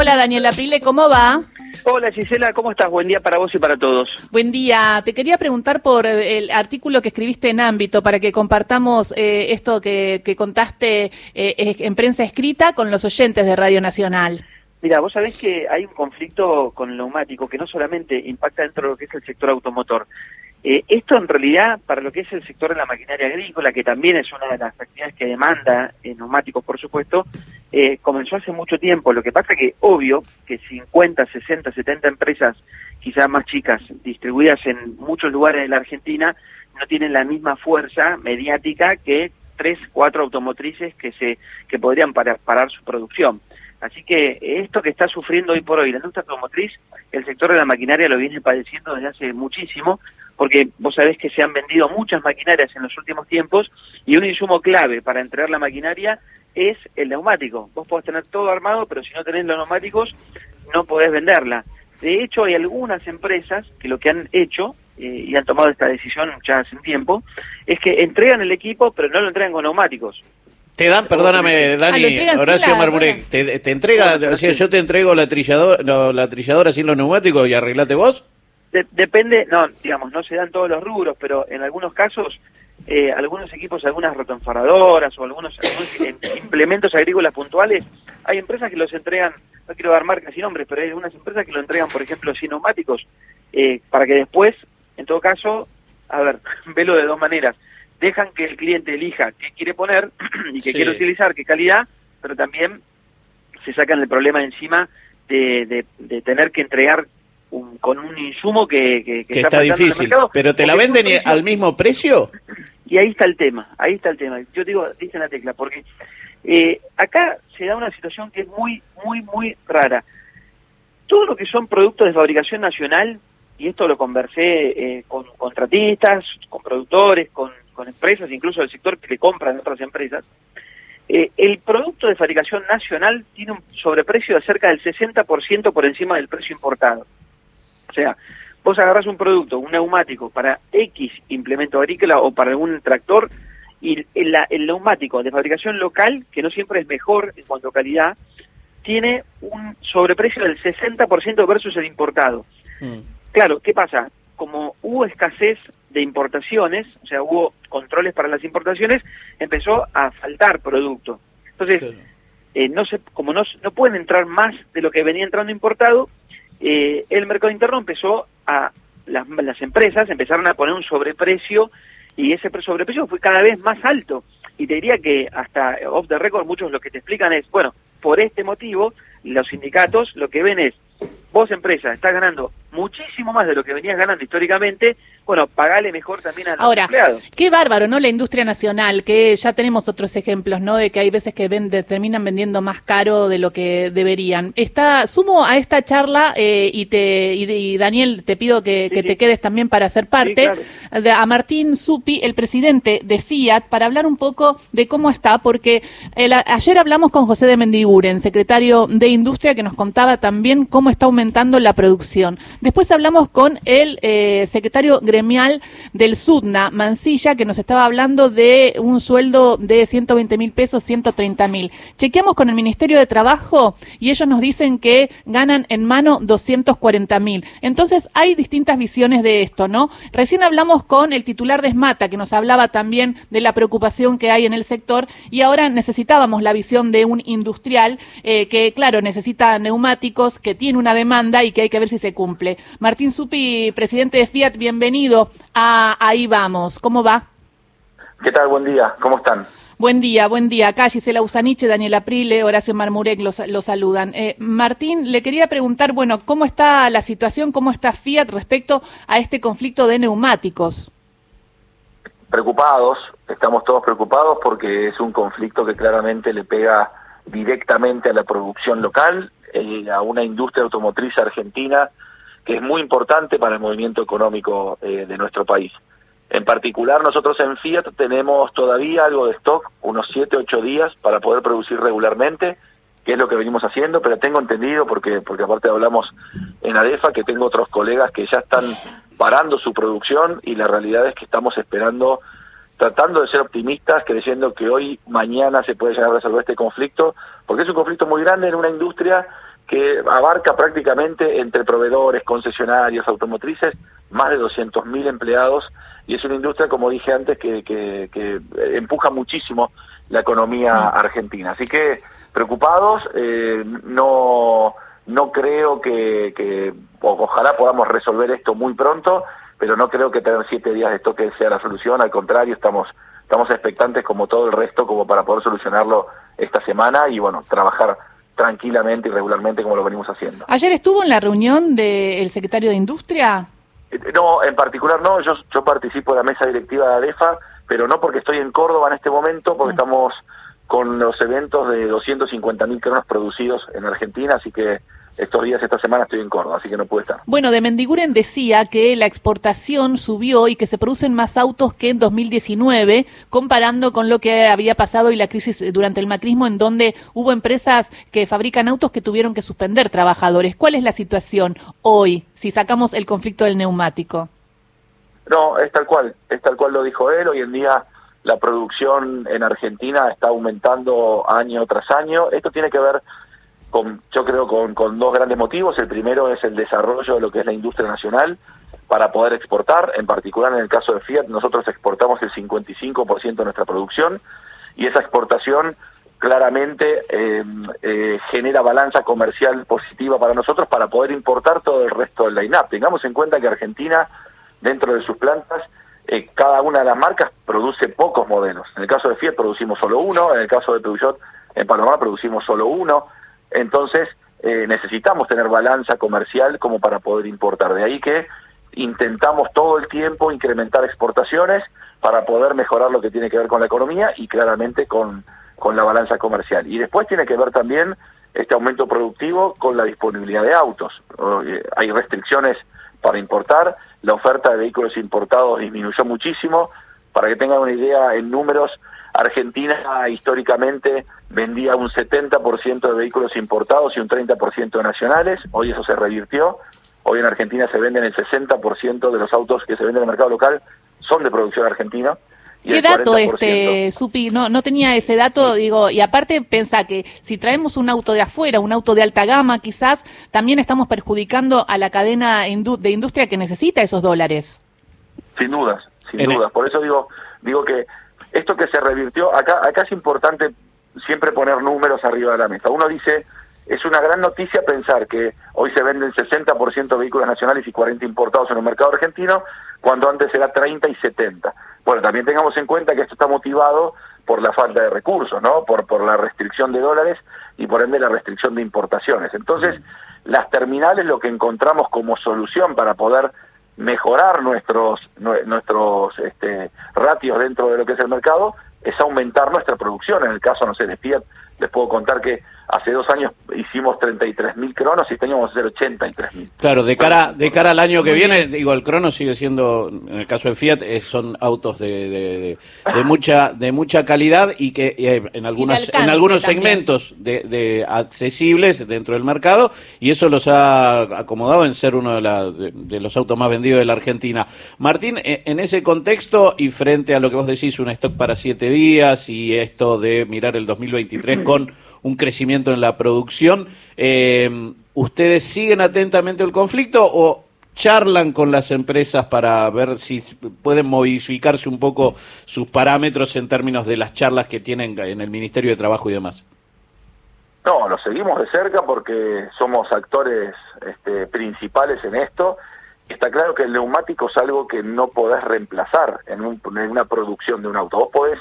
Hola Daniela Prile, ¿cómo va? Hola Gisela, ¿cómo estás? Buen día para vos y para todos. Buen día. Te quería preguntar por el artículo que escribiste en Ámbito para que compartamos eh, esto que, contaste eh, en prensa escrita con los oyentes de Radio Nacional. Mira, vos sabés que hay un conflicto con el neumático que no solamente impacta dentro de lo que es el sector automotor, eh, esto en realidad, para lo que es el sector de la maquinaria agrícola, que también es una de las actividades que demanda eh, neumáticos, por supuesto, eh, comenzó hace mucho tiempo. Lo que pasa que, obvio, que 50, 60, 70 empresas, quizás más chicas, distribuidas en muchos lugares de la Argentina, no tienen la misma fuerza mediática que tres, cuatro automotrices que se que podrían parar su producción. Así que esto que está sufriendo hoy por hoy la industria automotriz, el sector de la maquinaria lo viene padeciendo desde hace muchísimo, porque vos sabés que se han vendido muchas maquinarias en los últimos tiempos y un insumo clave para entregar la maquinaria es el neumático. Vos podés tener todo armado, pero si no tenés los neumáticos no podés venderla. De hecho, hay algunas empresas que lo que han hecho eh, y han tomado esta decisión ya hace un tiempo, es que entregan el equipo, pero no lo entregan con neumáticos. Te dan, perdóname, Dani, ah, Horacio Marmurek, te, te, entrega, o sea, yo te entrego la trilladora, la trilladora sin los neumáticos y arreglate vos. depende, no, digamos, no se dan todos los rubros, pero en algunos casos, eh, algunos equipos, algunas rotonfaradoras o algunos, implementos agrícolas puntuales, hay empresas que los entregan, no quiero dar marcas y nombres, pero hay algunas empresas que lo entregan, por ejemplo, sin neumáticos, eh, para que después, en todo caso, a ver, velo de dos maneras dejan que el cliente elija qué quiere poner y qué quiere utilizar, qué calidad, pero también se sacan el problema encima de, de, tener que entregar con un insumo que, que, está, difícil. ¿Pero te la venden al mismo precio? Y ahí está el tema, ahí está el tema. Yo digo, dice la tecla, porque eh, acá se da una situación que es muy, muy, muy rara. Todo lo que son productos de fabricación nacional, y esto lo conversé eh, con contratistas, con productores, con con empresas, incluso del sector que le compran otras empresas, eh, el producto de fabricación nacional tiene un sobreprecio de cerca del 60% por encima del precio importado. O sea, vos agarrás un producto, un neumático para X implemento agrícola o para algún tractor, y el, el neumático de fabricación local, que no siempre es mejor en cuanto a calidad, tiene un sobreprecio del 60% versus el importado. Mm. Claro, ¿qué pasa? Como hubo escasez de importaciones, o sea, hubo controles para las importaciones, empezó a faltar producto. Entonces, eh, no se, como no, no pueden entrar más de lo que venía entrando importado, eh, el mercado interno empezó a, las, las empresas empezaron a poner un sobreprecio y ese sobreprecio fue cada vez más alto. Y te diría que hasta off the record muchos lo que te explican es, bueno, por este motivo los sindicatos lo que ven es, vos empresa estás ganando muchísimo más de lo que venías ganando históricamente, bueno, pagale mejor también a los Ahora, qué bárbaro, ¿no? La industria nacional, que ya tenemos otros ejemplos, ¿no? De que hay veces que vende, terminan vendiendo más caro de lo que deberían. Está, sumo a esta charla eh, y te y, Daniel, te pido que, te quedes también para ser parte, a Martín Supi, el presidente de Fiat, para hablar un poco de cómo está, porque ayer hablamos con José de Mendiguren, secretario de Industria, que nos contaba también cómo está aumentando la producción. Después hablamos con el eh, secretario gremial del SUDNA, Mancilla, que nos estaba hablando de un sueldo de 120 mil pesos, 130 mil. Chequeamos con el Ministerio de Trabajo y ellos nos dicen que ganan en mano 240 mil. Entonces hay distintas visiones de esto, ¿no? Recién hablamos con el titular de Esmata, que nos hablaba también de la preocupación que hay en el sector y ahora necesitábamos la visión de un industrial eh, que, claro, necesita neumáticos, que tiene una demanda y que hay que ver si se cumple. Martín Supi, presidente de Fiat, bienvenido a Ahí Vamos. ¿Cómo va? ¿Qué tal? Buen día. ¿Cómo están? Buen día, buen día. Acá Gisela Usaniche, Daniel Aprile, Horacio Marmurek los, saludan. Eh, Martín, le quería preguntar, bueno, ¿cómo está la situación, cómo está Fiat respecto a este conflicto de neumáticos? Preocupados, estamos todos preocupados porque es un conflicto que claramente le pega directamente a la producción local, eh, a una industria automotriz argentina que es muy importante para el movimiento económico eh, de nuestro país. En particular, nosotros en Fiat tenemos todavía algo de stock, unos 7, 8 días para poder producir regularmente, que es lo que venimos haciendo, pero tengo entendido, porque, porque aparte hablamos en ADEFA, que tengo otros colegas que ya están parando su producción y la realidad es que estamos esperando, tratando de ser optimistas, creyendo que hoy, mañana se puede llegar a resolver este conflicto, porque es un conflicto muy grande en una industria que abarca prácticamente entre proveedores, concesionarios, automotrices, más de 200.000 empleados y es una industria, como dije antes, que, que, empuja muchísimo la economía mm. argentina. Así que preocupados, eh, no, no creo que, que, ojalá podamos resolver esto muy pronto, pero no creo que tener siete días de toque sea la solución, al contrario, estamos, estamos expectantes como todo el resto como para poder solucionarlo esta semana y bueno, trabajar tranquilamente y regularmente como lo venimos haciendo. Ayer estuvo en la reunión del secretario de Industria. Eh, no, en particular no, yo, yo participo de la mesa directiva de ADEFA, pero no porque estoy en Córdoba en este momento, porque estamos con los eventos de 250 mil cronos producidos en Argentina, así que estos días, esta semana estoy en Córdoba, así que no pude estar. Bueno, de Mendiguren decía que la exportación subió y que se producen más autos que en 2019, comparando con lo que había pasado y la crisis durante el macrismo, en donde hubo empresas que fabrican autos que tuvieron que suspender trabajadores. ¿Cuál es la situación hoy, si sacamos el conflicto del neumático? No, es tal cual, es tal cual lo dijo él. Hoy en día la producción en Argentina está aumentando año tras año. Esto tiene que ver con, yo creo, con, con dos grandes motivos. El primero es el desarrollo de lo que es la industria nacional para poder exportar. En particular, en el caso de Fiat, nosotros exportamos el 55% de nuestra producción y esa exportación claramente eh, eh, genera balanza comercial positiva para nosotros para poder importar todo el resto del line-up. Tengamos en cuenta que Argentina, dentro de sus plantas, eh, cada una de las marcas produce pocos modelos. En el caso de Fiat producimos solo uno, en el caso de Peugeot en Panamá producimos solo uno, entonces, eh, necesitamos tener balanza comercial como para poder importar. De ahí que intentamos todo el tiempo incrementar exportaciones para poder mejorar lo que tiene que ver con la economía y claramente con, con la balanza comercial. Y después tiene que ver también este aumento productivo con la disponibilidad de autos. Eh, hay restricciones para importar, la oferta de vehículos importados disminuyó muchísimo. Para que tengan una idea en números, Argentina históricamente vendía un 70% de vehículos importados y un 30% de nacionales, hoy eso se revirtió, hoy en Argentina se venden el 60% de los autos que se venden en el mercado local son de producción argentina. ¿Qué dato este, Supi? No, no tenía ese dato, digo, y aparte pensa que si traemos un auto de afuera, un auto de alta gama quizás, también estamos perjudicando a la cadena de industria que necesita esos dólares. Sin dudas, sin dudas. Por eso digo, digo que esto que se revirtió, acá, acá es importante siempre poner números arriba de la mesa. Uno dice, es una gran noticia pensar que hoy se venden 60% de vehículos nacionales y 40 importados en el mercado argentino, cuando antes era 30 y 70. Bueno, también tengamos en cuenta que esto está motivado por la falta de recursos, ¿no? Por, por la restricción de dólares y por ende la restricción de importaciones. Entonces, las terminales lo que encontramos como solución para poder mejorar nuestros nuestros este, ratios dentro de lo que es el mercado es aumentar nuestra producción. En el caso, no sé, de les puedo contar que hace dos años hicimos 33.000 cronos y este año vamos a hacer 83.000. Claro, de cara, de cara al año que viene, digo, el crono sigue siendo, en el caso de Fiat, eh, son autos de, de, mucha de mucha calidad y que en, algunas, en algunos segmentos de, accesibles dentro del mercado y eso los ha acomodado en ser uno de, de los autos más vendidos de la Argentina. Martín, e, en ese contexto y frente a lo que vos decís, un stock para siete días y esto de mirar el 2023 con un crecimiento en la producción. Eh, ¿Ustedes siguen atentamente el conflicto o charlan con las empresas para ver si pueden modificarse un poco sus parámetros en términos de las charlas que tienen en el Ministerio de Trabajo y demás? No, lo seguimos de cerca porque somos actores este, principales en esto. Está claro que el neumático es algo que no podés reemplazar en, en una producción de un auto. Vos podés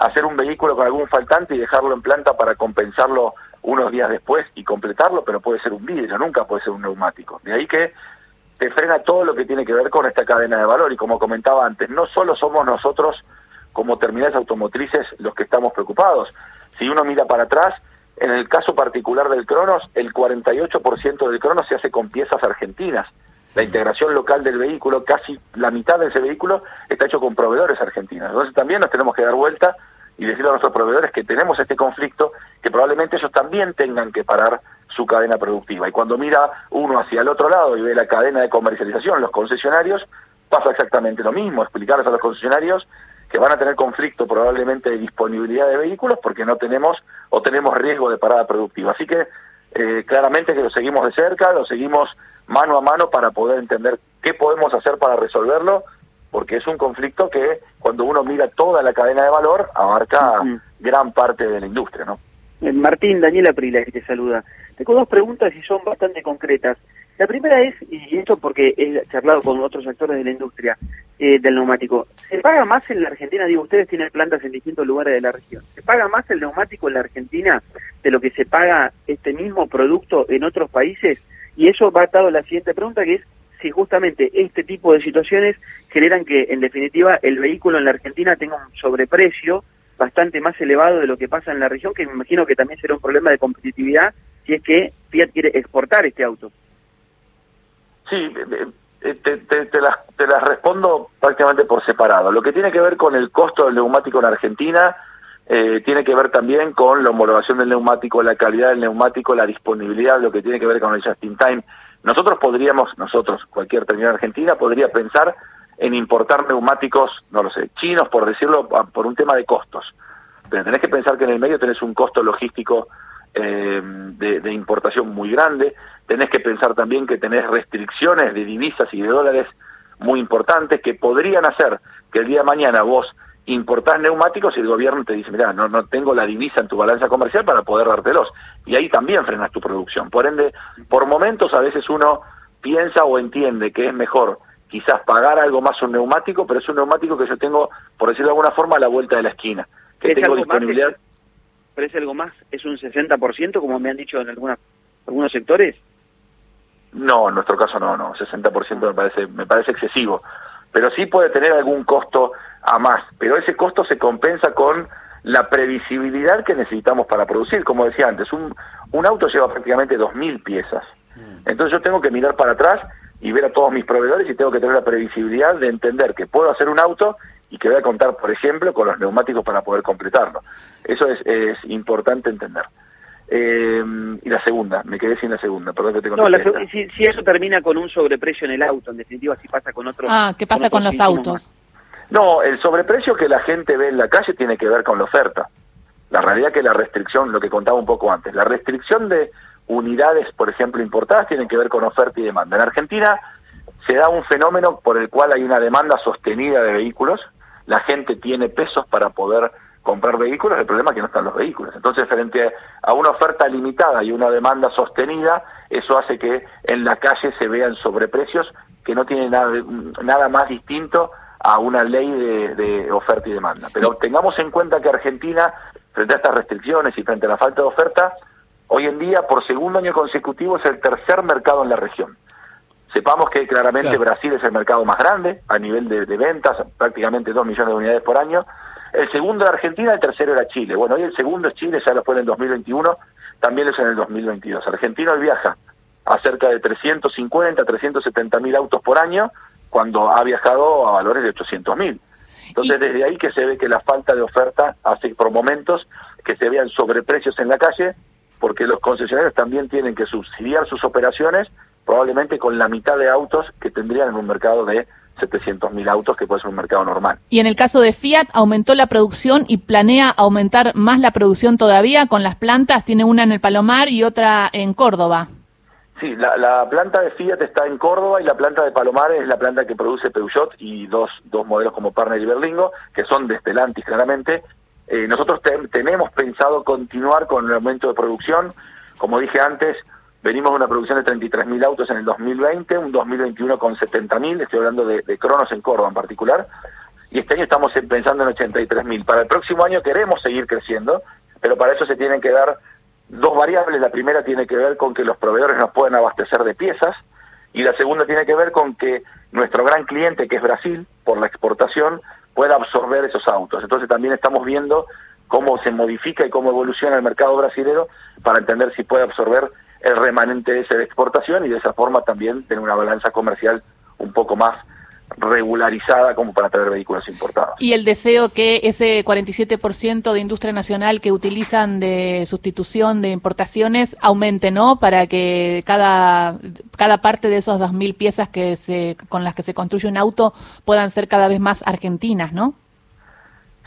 hacer un vehículo con algún faltante y dejarlo en planta para compensarlo unos días después y completarlo, pero puede ser un vidrio, nunca puede ser un neumático. De ahí que te frena todo lo que tiene que ver con esta cadena de valor y como comentaba antes, no solo somos nosotros como terminales automotrices los que estamos preocupados. Si uno mira para atrás, en el caso particular del Cronos, el 48% del Cronos se hace con piezas argentinas. La integración local del vehículo, casi la mitad de ese vehículo está hecho con proveedores argentinos. Entonces también nos tenemos que dar vuelta y decirle a nuestros proveedores que tenemos este conflicto, que probablemente ellos también tengan que parar su cadena productiva. Y cuando mira uno hacia el otro lado y ve la cadena de comercialización, los concesionarios, pasa exactamente lo mismo, explicarles a los concesionarios que van a tener conflicto probablemente de disponibilidad de vehículos porque no tenemos o tenemos riesgo de parada productiva. Así que eh, claramente que lo seguimos de cerca, lo seguimos mano a mano para poder entender qué podemos hacer para resolverlo, porque es un conflicto que cuando uno mira toda la cadena de valor abarca gran parte de la industria, ¿no? Eh, Martín, Daniela Prila, que te saluda. Tengo dos preguntas y son bastante concretas. La primera es, y esto porque he charlado con otros actores de la industria eh, del neumático, ¿se paga más en la Argentina? Digo, ustedes tienen plantas en distintos lugares de la región. ¿Se paga más el neumático en la Argentina de lo que se paga este mismo producto en otros países? Y eso va atado a la siguiente pregunta, que es si justamente este tipo de situaciones generan que, en definitiva, el vehículo en la Argentina tenga un sobreprecio bastante más elevado de lo que pasa en la región, que me imagino que también será un problema de competitividad si es que Fiat quiere exportar este auto. Sí, eh, eh, te, te, las, te las respondo prácticamente por separado. Lo que tiene que ver con el costo del neumático en Argentina eh, tiene que ver también con la homologación del neumático, la calidad del neumático, la disponibilidad, lo que tiene que ver con el just in time. Nosotros podríamos, nosotros, cualquier terminal argentina, podría pensar en importar neumáticos, no lo sé, chinos, por decirlo, por un tema de costos. Pero tenés que pensar que en el medio tenés un costo logístico eh, de, importación muy grande, tenés que pensar también que tenés restricciones de divisas y de dólares muy importantes que podrían hacer que el día de mañana vos importás neumáticos y el gobierno te dice, mira, no, no tengo la divisa en tu balanza comercial para poder dártelos. Y ahí también frenas tu producción. Por ende, por momentos a veces uno piensa o entiende que es mejor quizás pagar algo más un neumático, pero es un neumático que yo tengo, por decirlo de alguna forma, a la vuelta de la esquina. Que tengo disponibilidad parece algo más? ¿Es un 60% como me han dicho en algunas, algunos sectores? No, en nuestro caso no, no, 60% me parece, me parece excesivo. Pero sí puede tener algún costo a más, pero ese costo se compensa con la previsibilidad que necesitamos para producir. Como decía antes, un, un auto lleva prácticamente 2.000 piezas. Mm. Entonces yo tengo que mirar para atrás y ver a todos mis proveedores y tengo que tener la previsibilidad de entender que puedo hacer un auto y que voy a contar, por ejemplo, con los neumáticos para poder completarlo. Eso es, es importante entender. Eh, y la segunda, me quedé sin la segunda, perdón que te No, si, si, eso termina con un sobreprecio en el auto, en definitiva, si pasa con otros... Ah, ¿qué pasa con, los autos? No, el sobreprecio que la gente ve en la calle tiene que ver con la oferta. La realidad que la restricción, lo que contaba un poco antes, la restricción de unidades, por ejemplo, importadas, tiene que ver con oferta y demanda. En Argentina se da un fenómeno por el cual hay una demanda sostenida de vehículos, la gente tiene pesos para poder comprar vehículos, el problema es que no están los vehículos. Entonces, frente a una oferta limitada y una demanda sostenida, eso hace que en la calle se vean sobreprecios que no tienen nada, nada más distinto a una ley de, oferta y demanda. Pero tengamos en cuenta que Argentina, frente a estas restricciones y frente a la falta de oferta, hoy en día, por segundo año consecutivo, es el tercer mercado en la región. Sepamos que claramente Brasil es el mercado más grande a nivel de, ventas, prácticamente 2 millones de unidades por año. El segundo era Argentina, el tercero era Chile. Bueno, hoy el segundo es Chile, ya lo fue en el 2021, también es en el 2022. Argentina hoy viaja a cerca de 350, 370 mil autos por año, cuando ha viajado a valores de 800 mil. Entonces, desde ahí que se ve que la falta de oferta hace por momentos que se vean sobreprecios en la calle, porque los concesionarios también tienen que subsidiar sus operaciones probablemente con la mitad de autos que tendrían en un mercado de 700.000 autos, que puede ser un mercado normal. Y en el caso de Fiat, aumentó la producción y planea aumentar más la producción todavía con las plantas. Tiene una en el Palomar y otra en Córdoba. Sí, la, planta de Fiat está en Córdoba y la planta de Palomar es la planta que produce Peugeot y dos, dos modelos como Partner y Berlingo, que son de Stellantis claramente. Eh, nosotros tenemos pensado continuar con el aumento de producción. Como dije antes, Venimos de una producción de 33.000 autos en el 2020, un 2021 con 70.000, estoy hablando de, Cronos en Córdoba en particular, y este año estamos pensando en 83.000. Para el próximo año queremos seguir creciendo, pero para eso se tienen que dar dos variables. La primera tiene que ver con que los proveedores nos pueden abastecer de piezas, y la segunda tiene que ver con que nuestro gran cliente, que es Brasil, por la exportación, pueda absorber esos autos. Entonces también estamos viendo cómo se modifica y cómo evoluciona el mercado brasilero para entender si puede absorber el remanente ese de exportación y de esa forma también tener una balanza comercial un poco más regularizada como para traer vehículos importados. Y el deseo que ese 47% de industria nacional que utilizan de sustitución de importaciones aumente, ¿no? Para que cada, cada parte de esas 2.000 piezas que se, con las que se construye un auto puedan ser cada vez más argentinas, ¿no?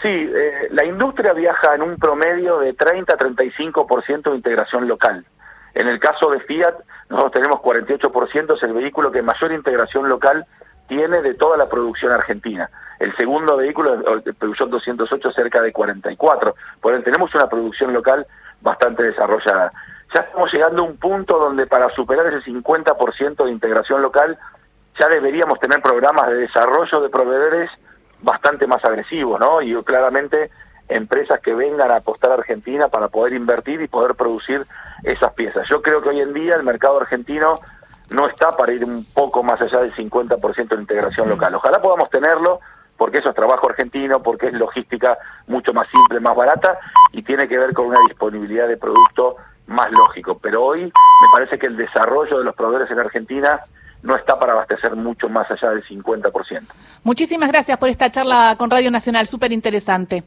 Sí, eh, la industria viaja en un promedio de 30 a 35% de integración local. En el caso de Fiat, nosotros tenemos 48%, es el vehículo que mayor integración local tiene de toda la producción argentina. El segundo vehículo, el Peugeot 208, cerca de 44. Por eso tenemos una producción local bastante desarrollada. Ya estamos llegando a un punto donde para superar ese 50% de integración local, ya deberíamos tener programas de desarrollo de proveedores bastante más agresivos, ¿no? Y claramente empresas que vengan a apostar a Argentina para poder invertir y poder producir esas piezas. Yo creo que hoy en día el mercado argentino no está para ir un poco más allá del 50% de integración local. Ojalá podamos tenerlo, porque eso es trabajo argentino, porque es logística mucho más simple, más barata y tiene que ver con una disponibilidad de producto más lógico. Pero hoy me parece que el desarrollo de los proveedores en Argentina no está para abastecer mucho más allá del 50%. Muchísimas gracias por esta charla con Radio Nacional, súper interesante.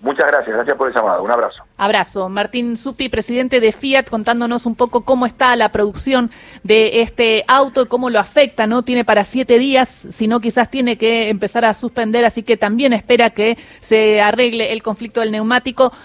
Muchas gracias, gracias por el llamado. Un abrazo. Abrazo. Martín Supi, presidente de Fiat, contándonos un poco cómo está la producción de este auto cómo lo afecta. No tiene para siete días, sino quizás tiene que empezar a suspender, así que también espera que se arregle el conflicto del neumático.